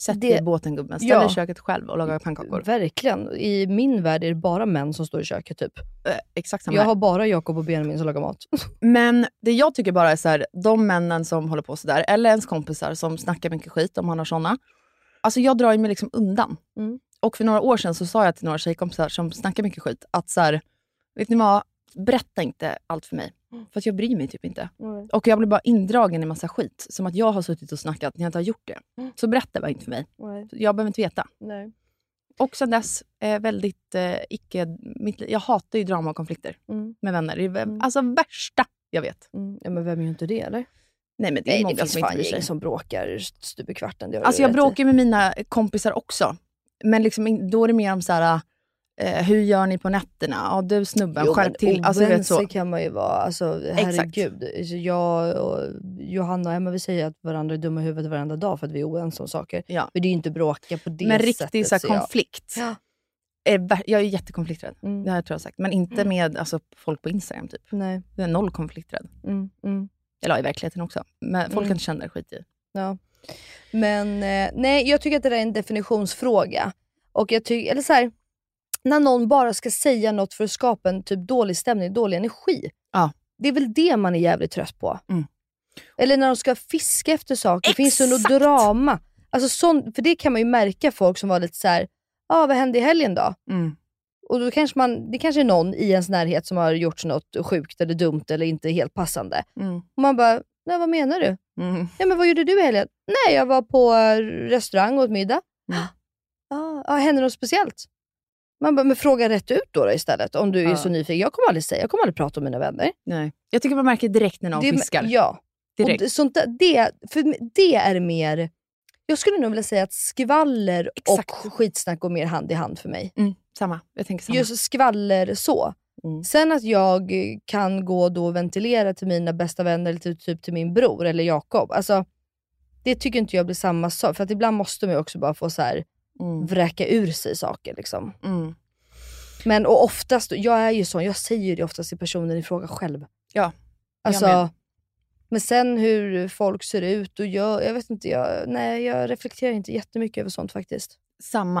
Sätt dig i båten gubben, ställ Ja. dig i köket själv och laga pannkakor. Verkligen. I min värld är det bara män som står i köket typ. Eh, exakt samma Jag här. har bara Jakob och Benjamin som lagar mat. Men det jag tycker bara är så här, de männen som håller på sådär, eller ens kompisar som snackar mycket skit om man har såna. Alltså jag drar ju mig liksom undan. Mm. Och för några år sedan så sa jag till några tjejkompisar som snackar mycket skit att så här, vet ni vad, berätta inte allt för mig. För att jag bryr mig typ inte. Och jag blir bara indragen i massa skit. Som att jag har suttit och snackat när jag inte har gjort det. Så berätta bara inte för mig. Jag behöver inte veta. Nej. Och sen dess, eh, väldigt eh, icke... Mitt, jag hatar ju drama och konflikter Mm. med vänner. Det är Mm. alltså värsta jag vet. Mm. Ja, men vem gör inte det eller? Nej men det är Nej, många det som inte bryr sig. som bråkar stup i kvarten. Alltså jag bråkar med mina kompisar också. Men liksom, då är det mer om så här, eh, hur gör ni på nätterna? Ja du snubben, Jo, skärp men till. Alltså, vet så. kan man ju vara. Alltså, herregud. Alltså, Jag och Johanna och Emma vi säger att varandra är dumma i huvudet varenda dag för att vi är oense om saker. Ja. Men det är ju inte bråka på det Men sättet. riktig så här, så jag- konflikt. Ja. Är, jag är jättekonflikträdd. Mm. Det här tror jag sagt. Men inte med alltså, folk på Instagram typ. Nej. Jag är noll konflikträdd. Mm, mm. Eller i verkligheten också. Men folk Mm. kan känna skit i. Ja. Men eh, nej, jag tycker att det där är en definitionsfråga. Och jag tycker, eller så här, när någon bara ska säga något för att skapa en typ dålig stämning, dålig energi. Ja. Det är väl det man är jävligt trött på. Mm. Eller när de ska fiska efter saker, finns det något Exakt. drama? Alltså sån, för det kan man ju märka folk som var lite så här, ja ah, vad hände i helgen då? Mm. Och då kanske man, det kanske är någon i ens närhet som har gjort något sjukt eller dumt eller inte helt passande. Mm. Och man bara, nej vad menar du? Mm. Ja men vad gjorde du i helgen? Nej, jag var på eh, restaurang och åt middag. Mm. Ah, ah, hände något speciellt? Man bara, men fråga rätt ut då, då istället om du är Ja. så nyfiken. Jag kommer aldrig säga, jag kommer aldrig prata om mina vänner. Nej. Jag tycker man märker direkt när någon Det- fiskar. Ja. Och direkt. det, sånt där, det, för det är mer, jag skulle nog vilja säga att skvaller Exakt. och skitsnack går mer hand i hand för mig. Mm, samma. Jag tänker samma. Just skvaller så. Mm. Sen att jag kan gå då och ventilera till mina bästa vänner, eller till, typ till min bror eller Jakob. Alltså, det tycker inte jag blir samma sak. För att ibland måste man ju också bara få så här, Mm. vräka ur sig saker. Liksom. Mm. Men och oftast, jag är ju sån, jag säger det oftast till personen i fråga själv. Ja, Alltså, med. men sen hur folk ser ut och gör, jag vet inte, jag, nej jag reflekterar inte jättemycket över sånt faktiskt. Samma.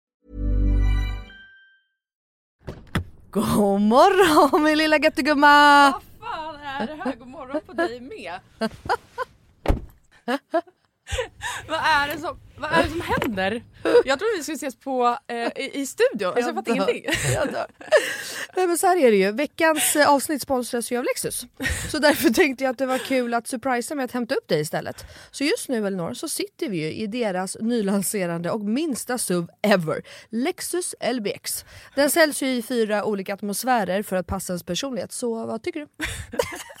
God morgon min lilla göttegumma! fan är det här? God morgon på dig med. vad, är det som, vad är det som händer? Jag trodde vi skulle ses på, eh, i, i studion. Alltså, jag fattar ingenting. Jag. Nej men så här är det ju, veckans eh, avsnitt sponsras ju av Lexus. Så därför tänkte jag att det var kul att surprisa med att hämta upp dig istället. Så just nu Elinor så sitter vi ju i deras nylanserande och minsta SUV ever, Lexus LBX. Den säljs ju i fyra olika atmosfärer för att passa ens personlighet, så vad tycker du?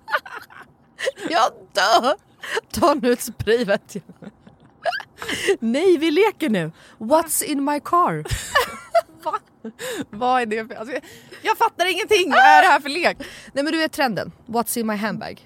Jag dör! Ta nu ett spray vet jag. Nej vi leker nu. What's in my car? Va? Vad är det för... Alltså, jag, fattar ingenting! Vad är det här för lek? Nej men du vet trenden. What's in my handbag?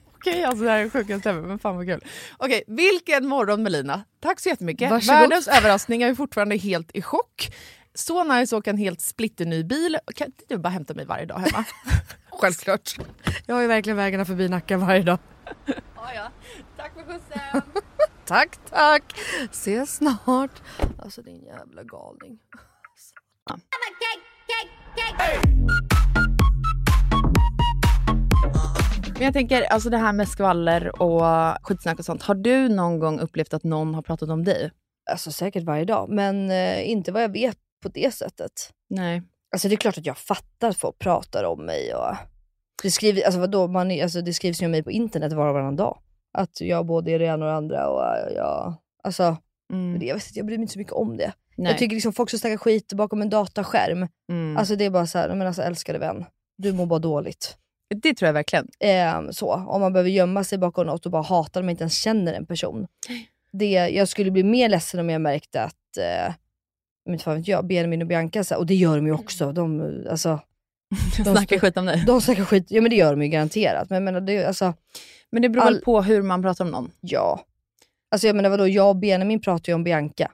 Okej, alltså det här är sjukaste ever, men fan vad kul. Okej, vilken morgon Melina. Tack så jättemycket. Varsågod. Världens överraskning, jag är fortfarande helt i chock. Så nice att åka en helt splitterny bil. Kan inte du bara hämta mig varje dag hemma? Självklart. Jag har ju verkligen vägarna förbi Nacka varje dag. ja, ja. Tack för skjutsen. Tack, tack. Ses snart. Alltså din jävla galning. Men jag tänker, alltså det här med skvaller och skitsnack och sånt. Har du någon gång upplevt att någon har pratat om dig? Alltså säkert varje dag, men eh, inte vad jag vet på det sättet. Nej. Alltså det är klart att jag fattar att folk pratar om mig och Det, skriver, alltså vadå, man, är- alltså det skrivs ju om mig på internet var och varannan dag. Att jag både är det ena och det andra och äh, jag, alltså, Mm. det, jag, vet inte, jag bryr mig inte så mycket om det. Nej. Jag tycker liksom folk som snackar skit bakom en dataskärm, mm. alltså det är bara så här, men alltså älskade vän, du mår bara dåligt. Det tror jag verkligen. Eh, så, om man behöver gömma sig bakom något och bara hata när man inte ens känner en person. Det, jag skulle bli mer ledsen om jag märkte att, eh, men inte fan vet jag, Benjamin och Bianca, så och det gör de ju också. De, alltså, De snackar skit om dig. de snackar skit, ja men det gör de ju garanterat. Men menar, det, alltså, Men det beror väl All- på hur man pratar om någon. ja. Alltså jag menar vadå, jag och Benjamin pratar ju om Bianca.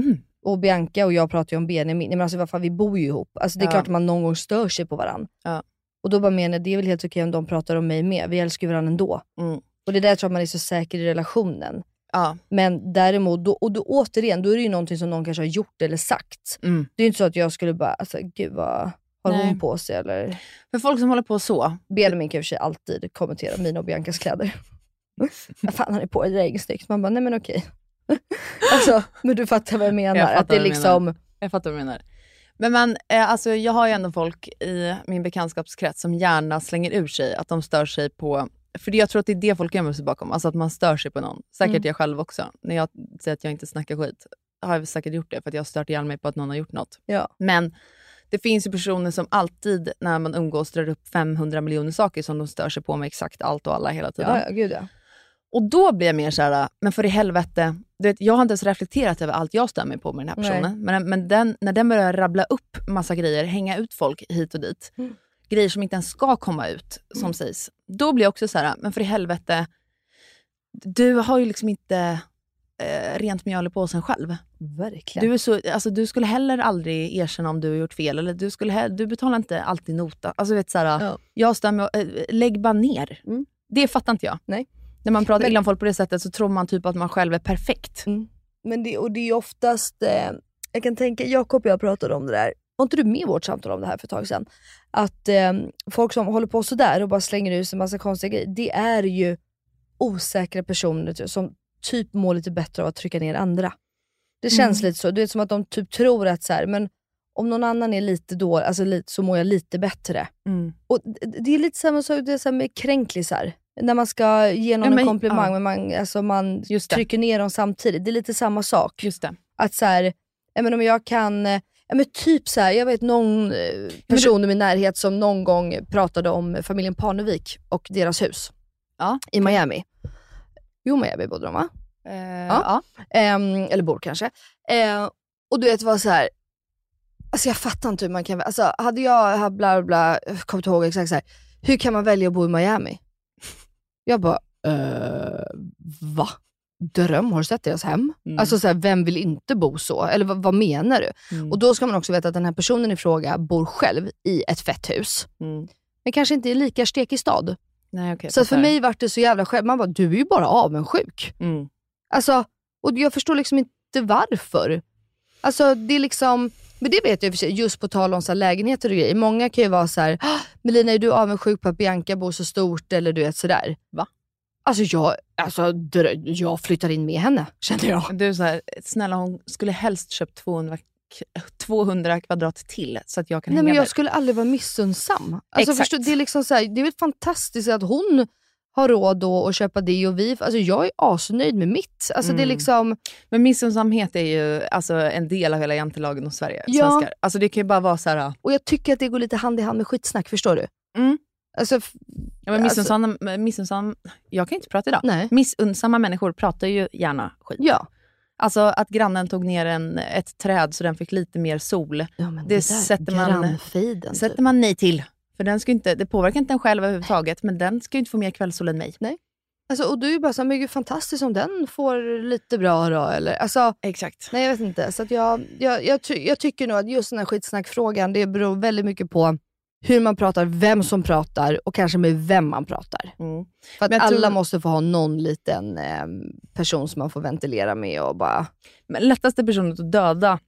Mm. Och Bianca och jag pratar ju om Benjamin. Nej, men alltså vad fan, vi bor ju ihop. Alltså det är Ja. klart att man någon gång stör sig på varandra. Ja. Och då bara menar jag, det är väl helt okej om de pratar om mig med. Vi älskar ju varandra ändå. Mm. Och det är där tror jag man är så säker i relationen. Ja. Men däremot, då, och då, återigen, då är det ju någonting som någon kanske har gjort eller sagt. Mm. Det är ju inte så att jag skulle bara, alltså gud vad har hon på sig? Eller För folk som håller på så, Benjamin kan i och för sig alltid kommentera mina och Biancas kläder. Vad fan har ni på er? Det är inget snyggt. Man bara, nej men okej. alltså, men du fattar vad jag menar. Jag fattar att det är liksom, jag fattar vad du menar. Men man, eh, alltså, jag har ju ändå folk i min bekantskapskrets som gärna slänger ur sig att de stör sig på, för jag tror att det är det folk gömmer sig bakom, alltså att man stör sig på någon. Säkert Mm. jag själv också. När jag säger att jag inte snackar skit, har jag säkert gjort det för att jag har stört ihjäl mig på att någon har gjort något. ja. Men det finns ju personer som alltid när man umgås drar upp 500 miljoner saker som de stör sig på med exakt allt och alla hela tiden. Ja, ja, gud ja. Och då blir jag mer så här, men för i helvete, du vet, jag har inte ens reflekterat över allt jag stör mig på med den här Nej. personen. Men, men den, när den börjar rabbla upp massa grejer, hänga ut folk hit och dit, Mm. grejer som inte ens ska komma ut, som sägs. Då blir jag också så här, men för i helvete, du har ju liksom inte eh, rent mjöl i påsen själv. Verkligen. Du, är så, alltså, du skulle heller aldrig erkänna om du har gjort fel, eller du, skulle du betalar inte alltid nota. Alltså, vet, så här, Ja. Jag stämmer, äh, lägg bara ner. Mm. Det fattar inte jag. Nej. När man pratar Men- illa om folk på det sättet så tror man typ att man själv är perfekt. Men det, och det är oftast, eh, jag kan tänka, Jakob och jag pratade om det där, var inte du med i vårt samtal om det här för ett tag sedan? Att eh, folk som håller på sådär och bara slänger ut en massa konstiga grejer, det är ju osäkra personer som typ mår lite bättre av att trycka ner andra. Det känns Mm. lite så, du vet som att de typ tror att så här, men om någon annan är lite dålig, alltså lite, så mår jag lite bättre. Mm. Och det- det är lite samma sak det är så här med kränklisar. När man ska ge någon Ja, men- en komplimang ja. men man, alltså man Just det. trycker ner dem samtidigt. Det är lite samma sak. Just det. Att så här, jag menar, om jag kan, eh, ja, men typ så här, jag vet någon eh, person i min närhet som någon gång pratade om familjen Parnevik och deras hus Ja. i Miami. Jo, Miami bodde de va? Eh, Ja. Ehm, eller bor kanske. Ehm, och du vet vad så här. Alltså jag fattar inte hur man kan, alltså hade jag bla bla bla, jag kommer inte ihåg exakt så här. hur kan man välja att bo i Miami? Jag bara, eh, va? Dröm, har du sett deras hem? Mm. Alltså så här, vem vill inte bo så? Eller vad, vad menar du? Mm. Och då ska man också veta att den här personen i fråga bor själv i ett fett hus. Mm. Men kanske inte i lika stekig stad. Nej, okej, så för mig vart det så jävla själv, man bara, du är ju bara avundsjuk. Mm. Alltså, och jag förstår liksom inte varför. Alltså det är liksom, men det vet jag i och för sig, just på tal om så lägenheter och grejer. Många kan ju vara så här, "Ah, Melina är du avundsjuk på att Bianca bor så stort? Eller du vet sådär. Va? Alltså jag, alltså, jag flyttar in med henne, känner jag. Du så här, snälla hon skulle helst köpt 200, k- 200 kvadrat till så att jag kan Nej, hänga men jag där. skulle aldrig vara missunnsam. Alltså, Exakt. förstå, det, är liksom så här, det är väl fantastiskt att hon har råd då att köpa det och vi, alltså jag är asnöjd med mitt. Alltså det är Mm. liksom, Men missunnsamhet är ju alltså, en del av hela jantelagen hos Sverige. Ja. Svenskar. Alltså, det kan ju bara vara så här... och jag tycker att det går lite hand i hand med skitsnack, förstår du? Mm. Alltså, Ja, men missunnsam, missunnsam, jag kan inte prata idag. nej. Missunnsamma människor pratar ju gärna skit. Ja. Alltså att grannen tog ner en, ett träd så den fick lite mer sol. ja men Det där sätter man- grannfejden, sätter typ. man nej till. För den ska inte, det påverkar inte en själv överhuvudtaget, men den ska ju inte få mer kvällssol än mig. Alltså, och du är bara såhär, men gud fantastiskt om den får lite bra då eller? Alltså, Exakt. nej jag vet inte. Så jag, jag, jag, ty- jag tycker nog att just den här skitsnackfrågan, det beror väldigt mycket på hur man pratar, vem som pratar och kanske med vem man pratar. Mm. För att alla tror- måste få ha någon liten eh, person som man får ventilera med och bara... Men lättaste personen att döda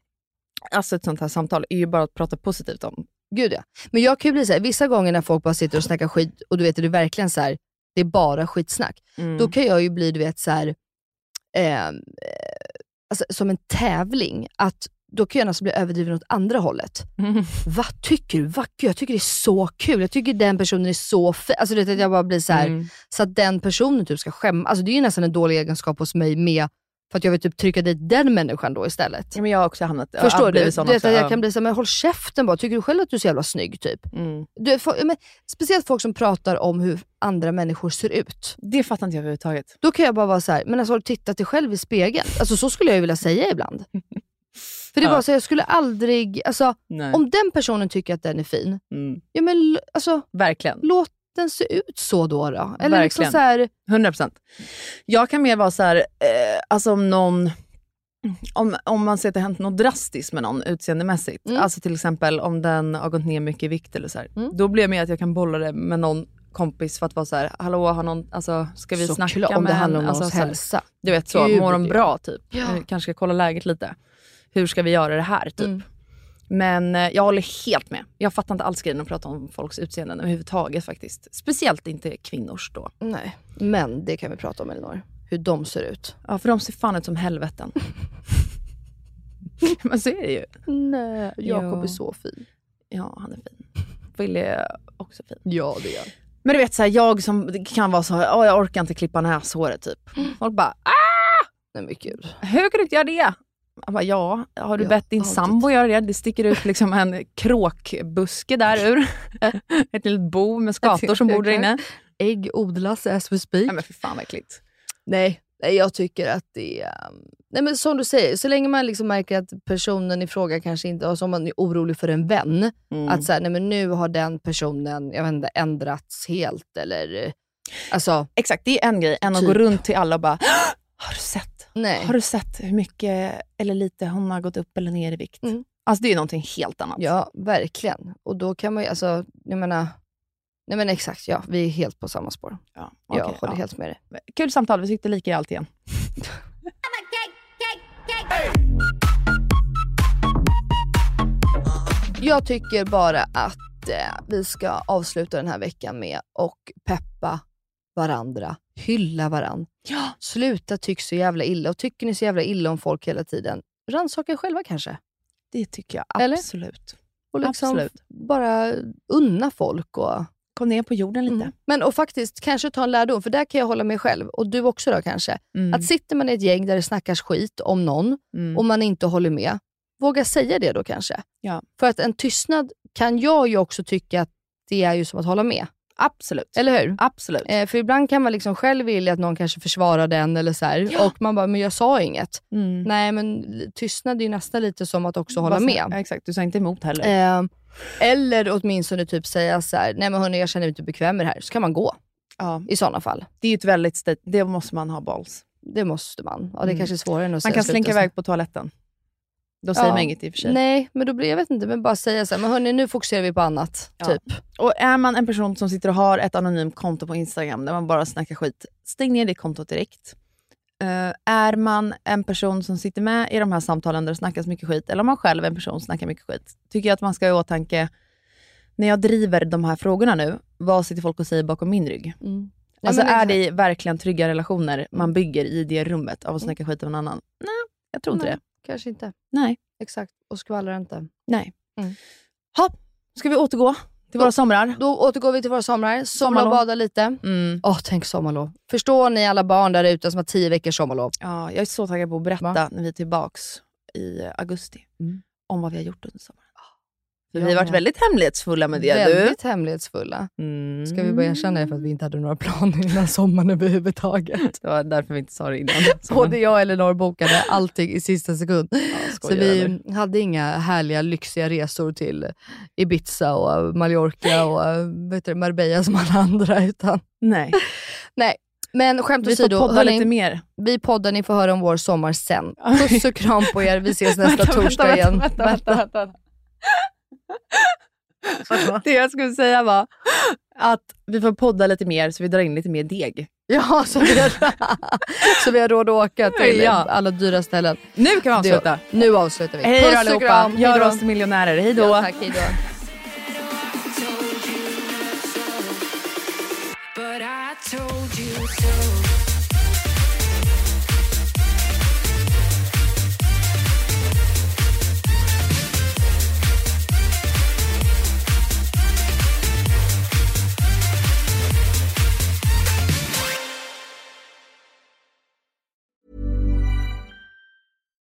alltså ett sånt här samtal är ju bara att prata positivt om. Gud ja. Men jag kan ju bli såhär, vissa gånger när folk bara sitter och snackar skit och du vet, det är verkligen så här, det är bara skitsnack. Mm. Då kan jag ju bli, du vet, så här, eh, eh, alltså, som en tävling. Att då kan jag nästan bli överdriven åt andra hållet. Vad tycker du? Vad, jag tycker det är så kul. Jag tycker den personen är så fin. Alltså du vet, att jag bara blir så här, Mm. så att den personen typ ska skämma. Alltså det är ju nästan en dålig egenskap hos mig med, för att jag vill typ trycka dit den människan då istället. Ja, men jag har också hamnat... Förstår du? blivit Du sån vet också, jag ja. kan bli såhär, men håll käften bara. Tycker du själv att du är så jävla snygg typ? Mm. Du, folk- men, speciellt folk som pratar om hur andra människor ser ut. Det fattar inte jag överhuvudtaget. Då kan jag bara vara så här, men alltså har du tittat dig själv i spegeln? Alltså så skulle jag ju vilja säga ibland. För det är Ja. bara så, jag skulle aldrig, alltså Nej. om den personen tycker att den är fin, Mm. ja men alltså Verkligen. låt den se ut så då. då. Eller liksom Verkligen. så här, 100 procent. Jag kan mer vara så här, eh, alltså om någon, om, om man ser att det har hänt något drastiskt med någon utseendemässigt. Mm. Alltså till exempel om den har gått ner mycket i vikt eller så här. Mm. Då blir jag med att jag kan bolla det med någon kompis för att vara så här, hallå har någon, alltså ska vi såklart, snacka om med det handlar om någons alltså, så här, hälsa. Du vet så, Gud, mår de bra typ? Ja. Kanske ska kolla läget lite. Hur ska vi göra det här typ? Mm. Men eh, jag håller helt med. Jag fattar inte alls grejen att prata om folks utseenden överhuvudtaget faktiskt. Speciellt inte kvinnors då. Nej, men det kan vi prata om Elinor. Hur de ser ut. Ja, för de ser fan ut som helveten. Men så är det ju. Nej, Jakob Ja. är så fin. Ja, han är fin. Wille är också fin. Ja, det är Men du vet, så här, jag som kan vara så här, "Åh, jag orkar inte klippa näshåret typ. Folk bara, ah, Nej men gud. hur kan du inte göra det? Jag bara, ja, har du Ja, bett din sambo göra det? Det sticker ut liksom en kråkbuske där ur. Ett litet bo med skator som bor där inne. Ägg odlas as we speak. Nej men för fan vad äckligt. Nej, nej, jag tycker att det är... um, Nej men som du säger, så länge man liksom märker att personen i fråga kanske inte, alltså om man är orolig för en vän, Mm. att så här, nej men nu har den personen jag vet inte, ändrats helt eller... eh, Alltså, Exakt, det är en grej. Än att gå Typ. runt till alla och bara, har du sett? Nej. Har du sett hur mycket eller lite hon har gått upp eller ner i vikt? Mm. Alltså det är någonting helt annat. Ja, verkligen. Och då kan man ju, alltså, jag menar... Nej men exakt, ja. Vi är helt på samma spår. Ja, jag okej, håller ja. helt med dig. Kul samtal, vi tyckte lika i allt igen. Jag tycker bara att eh, vi ska avsluta den här veckan med och peppa varandra, hylla varandra. Ja. Sluta tycka så jävla illa. Och tycker ni så jävla illa om folk hela tiden, rannsaka er själva kanske. Det tycker jag Eller? absolut. Och liksom Absolut. bara unna folk. Och, Kom ner på jorden lite. Mm. Men och faktiskt kanske ta en lärdom, för där kan jag hålla med själv. Och du också då kanske. Mm. Att sitter man i ett gäng där det snackas skit om någon Mm. och man inte håller med, våga säga det då kanske. Ja. För att en tystnad kan jag ju också tycka att det är ju som att hålla med. Absolut. Eller hur? Absolut. Eh, för ibland kan man liksom själv vilja att någon kanske försvarar den eller så här, Ja. och man bara, men jag sa inget. Mm. Nej, men tystnad är ju nästan lite som att också hålla med. Ja, exakt, du sa inte emot heller. Eh, eller åtminstone typ säga så här, nej men hörni, jag känner mig inte bekväm med det här. Så kan man gå ja. i sådana fall. Det är ju ett väldigt det måste man ha balls. Det måste man. Ja, det är Mm. kanske är svårare än att Man kan slinka iväg på toaletten. Då säger Ja. man inget i och för sig. Nej, men då blir jag vet inte, men bara säga så här, men hörni, nu fokuserar vi på annat. Ja. Typ. Och är man en person som sitter och har ett anonymt konto på Instagram där man bara snackar skit, stäng ner det kontot direkt. Eh, är man en person som sitter med i de här samtalen där det snackas mycket skit, eller om man själv är en person som snackar mycket skit, tycker jag att man ska ha i åtanke, när jag driver de här frågorna nu, vad sitter folk och säger bakom min rygg? Mm. Nej, Alltså men är det verkligen trygga relationer man bygger i det rummet av att snacka skit om någon annan? Nej, jag tror inte Nej, det. Kanske inte. Nej. Exakt. Och skvallra inte. Nej. Mm. Ha, ska vi återgå till våra somrar? Då återgår vi till våra somrar. Somla och bada lite. Mm. Åh, tänk sommarlov. Förstår ni alla barn där ute som har tio veckors sommarlov? Ja, jag är så taggad på att berätta Va? när vi är tillbaks i augusti Mm. om vad vi har gjort under sommaren. För Jag vi har varit väldigt hemlighetsfulla med det Väldigt hemlighetsfulla. du. Mm. Ska vi bara erkänna det för att vi inte hade några planer innan sommaren överhuvudtaget. Det var därför vi inte sa det innan. Både jag och Elinor bokade allting i sista sekund. Ja, Så vi eller? hade inga härliga lyxiga resor till Ibiza och Mallorca och vet du, Marbella som alla andra. Utan, Nej, nej, men skämt vi får åsido, podda hörni, lite mer. vi poddar, ni får höra om vår sommar sen. Puss och kram på er, vi ses nästa Vänta, torsdag vänta, igen. Vänta, vänta, vänta. Det jag skulle säga var att vi får podda lite mer så vi drar in lite mer deg. Ja, så vi, har, så vi har råd att åka till Ja. alla dyra ställen. Nu kan vi avsluta. Nu avslutar vi. Hej då allihopa. Gör oss till miljonärer. Hej då. Ja, tack, hej då. Told you so.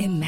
Imagine